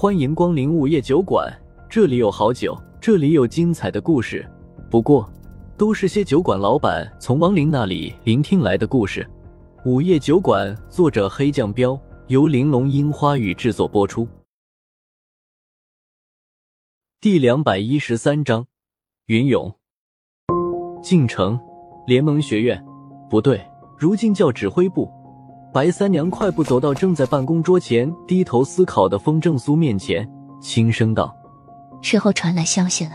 欢迎光临午夜酒馆，这里有好酒，这里有精彩的故事。不过，都是些酒馆老板从亡灵那里聆听来的故事。午夜酒馆，作者黑酱标，由玲珑樱花雨制作播出。第两百一十三章，云涌。进城，联盟学院，不对，如今叫指挥部。白三娘快步走到正在办公桌前低头思考的风正苏面前，轻声道：“事后传来消息了，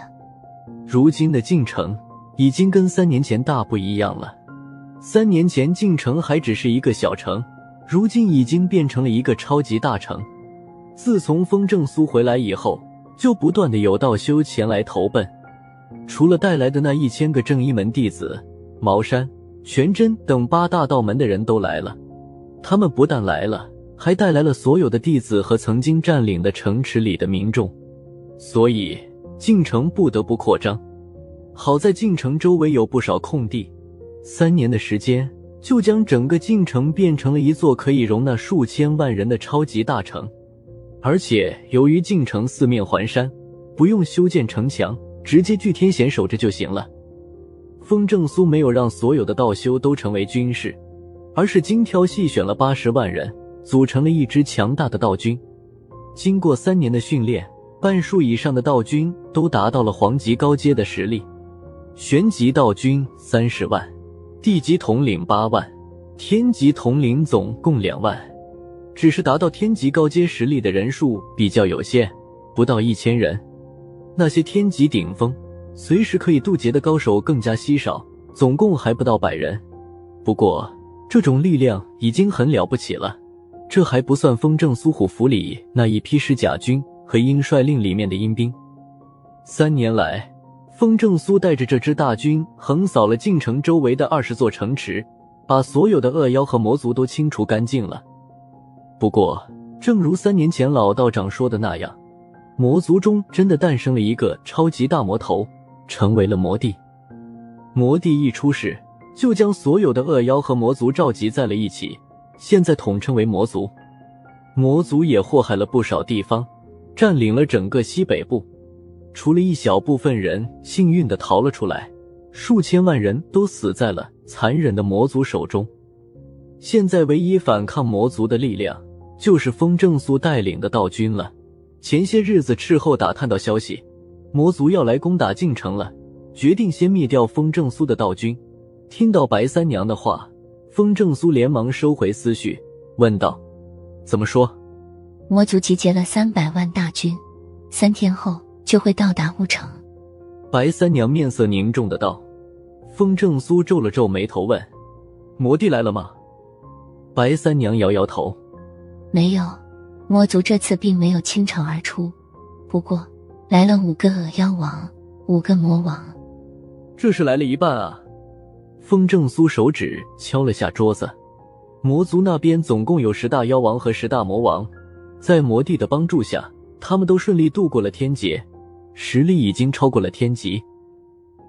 如今的晋城已经跟三年前大不一样了。三年前晋城还只是一个小城，如今已经变成了一个超级大城。自从风正苏回来以后，就不断的有道修前来投奔，除了带来的那一千个正一门弟子，茅山、全真等八大道门的人都来了。”他们不但来了，还带来了所有的弟子和曾经占领的城池里的民众，所以晋城不得不扩张。好在晋城周围有不少空地，三年的时间就将整个晋城变成了一座可以容纳数千万人的超级大城。而且由于晋城四面环山，不用修建城墙，直接据天险守着就行了。风正苏没有让所有的道修都成为军士。而是精挑细选了八十万人，组成了一支强大的道军。经过三年的训练，半数以上的道军都达到了黄级高阶的实力。玄级道军三十万，地级统领八万，天级统领总共两万。只是达到天级高阶实力的人数比较有限，不到一千人。那些天级顶峰、随时可以渡劫的高手更加稀少，总共还不到百人。不过，这种力量已经很了不起了，这还不算风正苏虎府里那一批师甲军和鹰帅令里面的阴兵。三年来，风正苏带着这支大军横扫了晋城周围的二十座城池，把所有的恶妖和魔族都清除干净了。不过，正如三年前老道长说的那样，魔族中真的诞生了一个超级大魔头，成为了魔帝。魔帝一出世。就将所有的恶妖和魔族召集在了一起，现在统称为魔族。魔族也祸害了不少地方，占领了整个西北部，除了一小部分人幸运的逃了出来，数千万人都死在了残忍的魔族手中。现在唯一反抗魔族的力量，就是风正苏带领的道军了。前些日子，斥候打探到消息，魔族要来攻打晋城了，决定先灭掉风正苏的道军。听到白三娘的话，风正苏连忙收回思绪，问道：“怎么说？”魔族集结了三百万大军，三天后就会到达乌城。白三娘面色凝重的道。风正苏皱了皱眉头，问：“魔帝来了吗？”白三娘摇摇头：“没有，魔族这次并没有倾巢而出，不过来了五个恶妖王，五个魔王。这是来了一半啊。”风正苏手指敲了下桌子，魔族那边总共有十大妖王和十大魔王，在魔帝的帮助下，他们都顺利度过了天劫，实力已经超过了天级。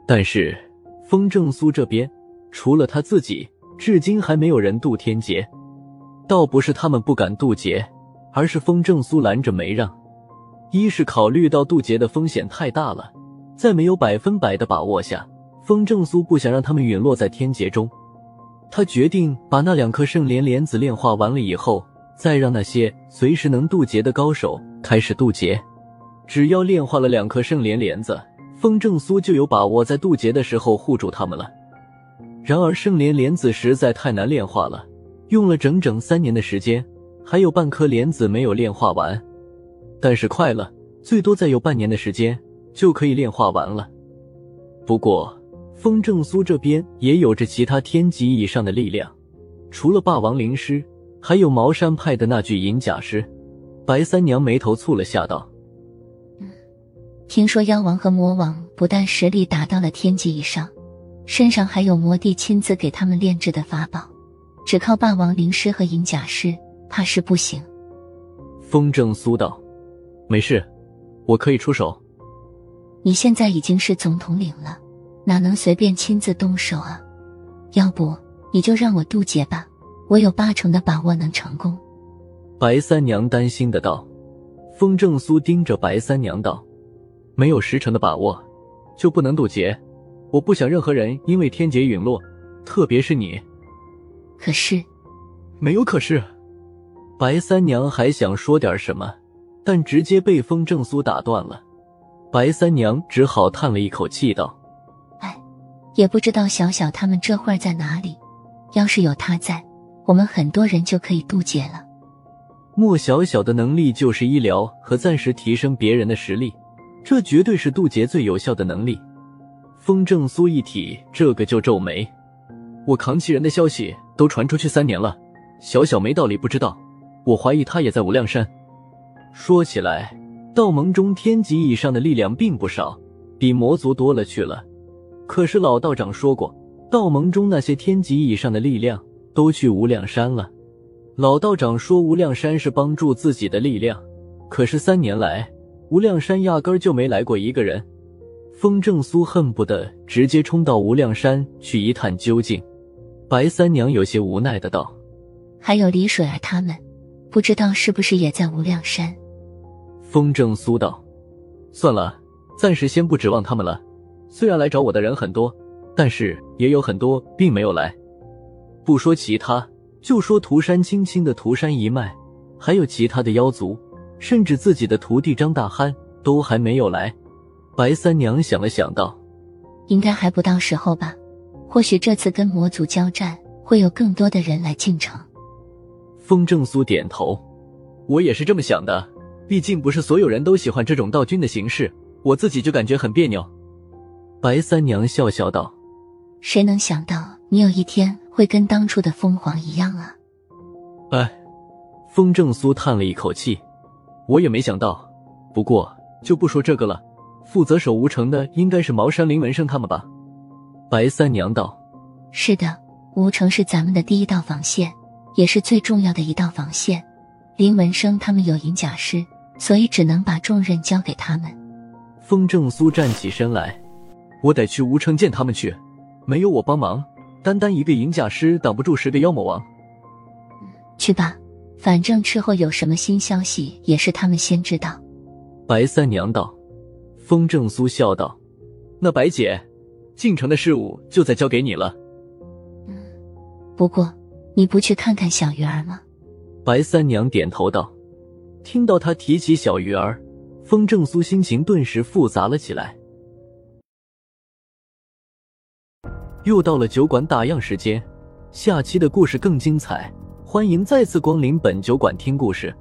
但是风正苏这边，除了他自己，至今还没有人渡天劫。倒不是他们不敢渡劫，而是风正苏拦着没让。一是考虑到渡劫的风险太大了，在没有百分百的把握下。风正苏不想让他们陨落在天劫中，他决定把那两颗圣莲莲子炼化完了以后，再让那些随时能渡劫的高手开始渡劫。只要炼化了两颗圣莲莲子，风正苏就有把握在渡劫的时候护住他们了。然而圣莲莲子实在太难炼化了，用了整整三年的时间，还有半颗莲子没有炼化完。但是快了，最多再有半年的时间就可以炼化完了。不过。风正苏这边也有着其他天级以上的力量，除了霸王灵师，还有茅山派的那具银甲师。白三娘眉头蹙了下，道：“听说妖王和魔王不但实力达到了天级以上，身上还有魔帝亲自给他们炼制的法宝，只靠霸王灵师和银甲师，怕是不行。”风正苏道：“没事，我可以出手。你现在已经是总统领了。”哪能随便亲自动手啊？要不你就让我渡劫吧，我有八成的把握能成功。白三娘担心的道。风正苏盯着白三娘道：“没有十成的把握，就不能渡劫。我不想任何人因为天劫陨落，特别是你。”可是，没有可是。白三娘还想说点什么，但直接被风正苏打断了。白三娘只好叹了一口气道：“哎，也不知道小小他们这会儿在哪里。要是有他在，我们很多人就可以渡劫了。”莫小小的能力就是医疗和暂时提升别人的实力，这绝对是渡劫最有效的能力。风正苏一体这个就皱眉：“我扛旗人的消息都传出去三年了，小小没道理不知道。我怀疑他也在无量山。”说起来。道盟中天级以上的力量并不少，比魔族多了去了。可是老道长说过，道盟中那些天级以上的力量都去无量山了。老道长说无量山是帮助自己的力量，可是三年来无量山压根儿就没来过一个人。风正苏恨不得直接冲到无量山去一探究竟。白三娘有些无奈的道：“还有李水儿他们，不知道是不是也在无量山。”风正苏道：“算了，暂时先不指望他们了。虽然来找我的人很多，但是也有很多并没有来。不说其他，就说涂山青青的涂山一脉，还有其他的妖族，甚至自己的徒弟张大憨都还没有来。”白三娘想了想道：“应该还不到时候吧？或许这次跟魔族交战，会有更多的人来进城。”风正苏点头：“我也是这么想的。”毕竟不是所有人都喜欢这种道君的形式，我自己就感觉很别扭。白三娘笑笑道：“谁能想到你有一天会跟当初的凤凰一样啊？”哎，风正苏叹了一口气：“我也没想到。不过就不说这个了，负责守吴城的应该是茅山林文生他们吧？”白三娘道：“是的，吴城是咱们的第一道防线，也是最重要的一道防线。林文生他们有银甲师。”所以只能把重任交给他们。风正苏站起身来，我得去吴城见他们去。没有我帮忙，单单一个银甲师挡不住十个妖魔王。去吧，反正之后有什么新消息，也是他们先知道。白三娘道。风正苏笑道：“那白姐，进城的事务就再交给你了。”嗯，不过你不去看看小鱼儿吗？白三娘点头道。听到他提起小鱼儿，风正苏心情顿时复杂了起来。又到了酒馆打烊时间，下期的故事更精彩，欢迎再次光临本酒馆听故事。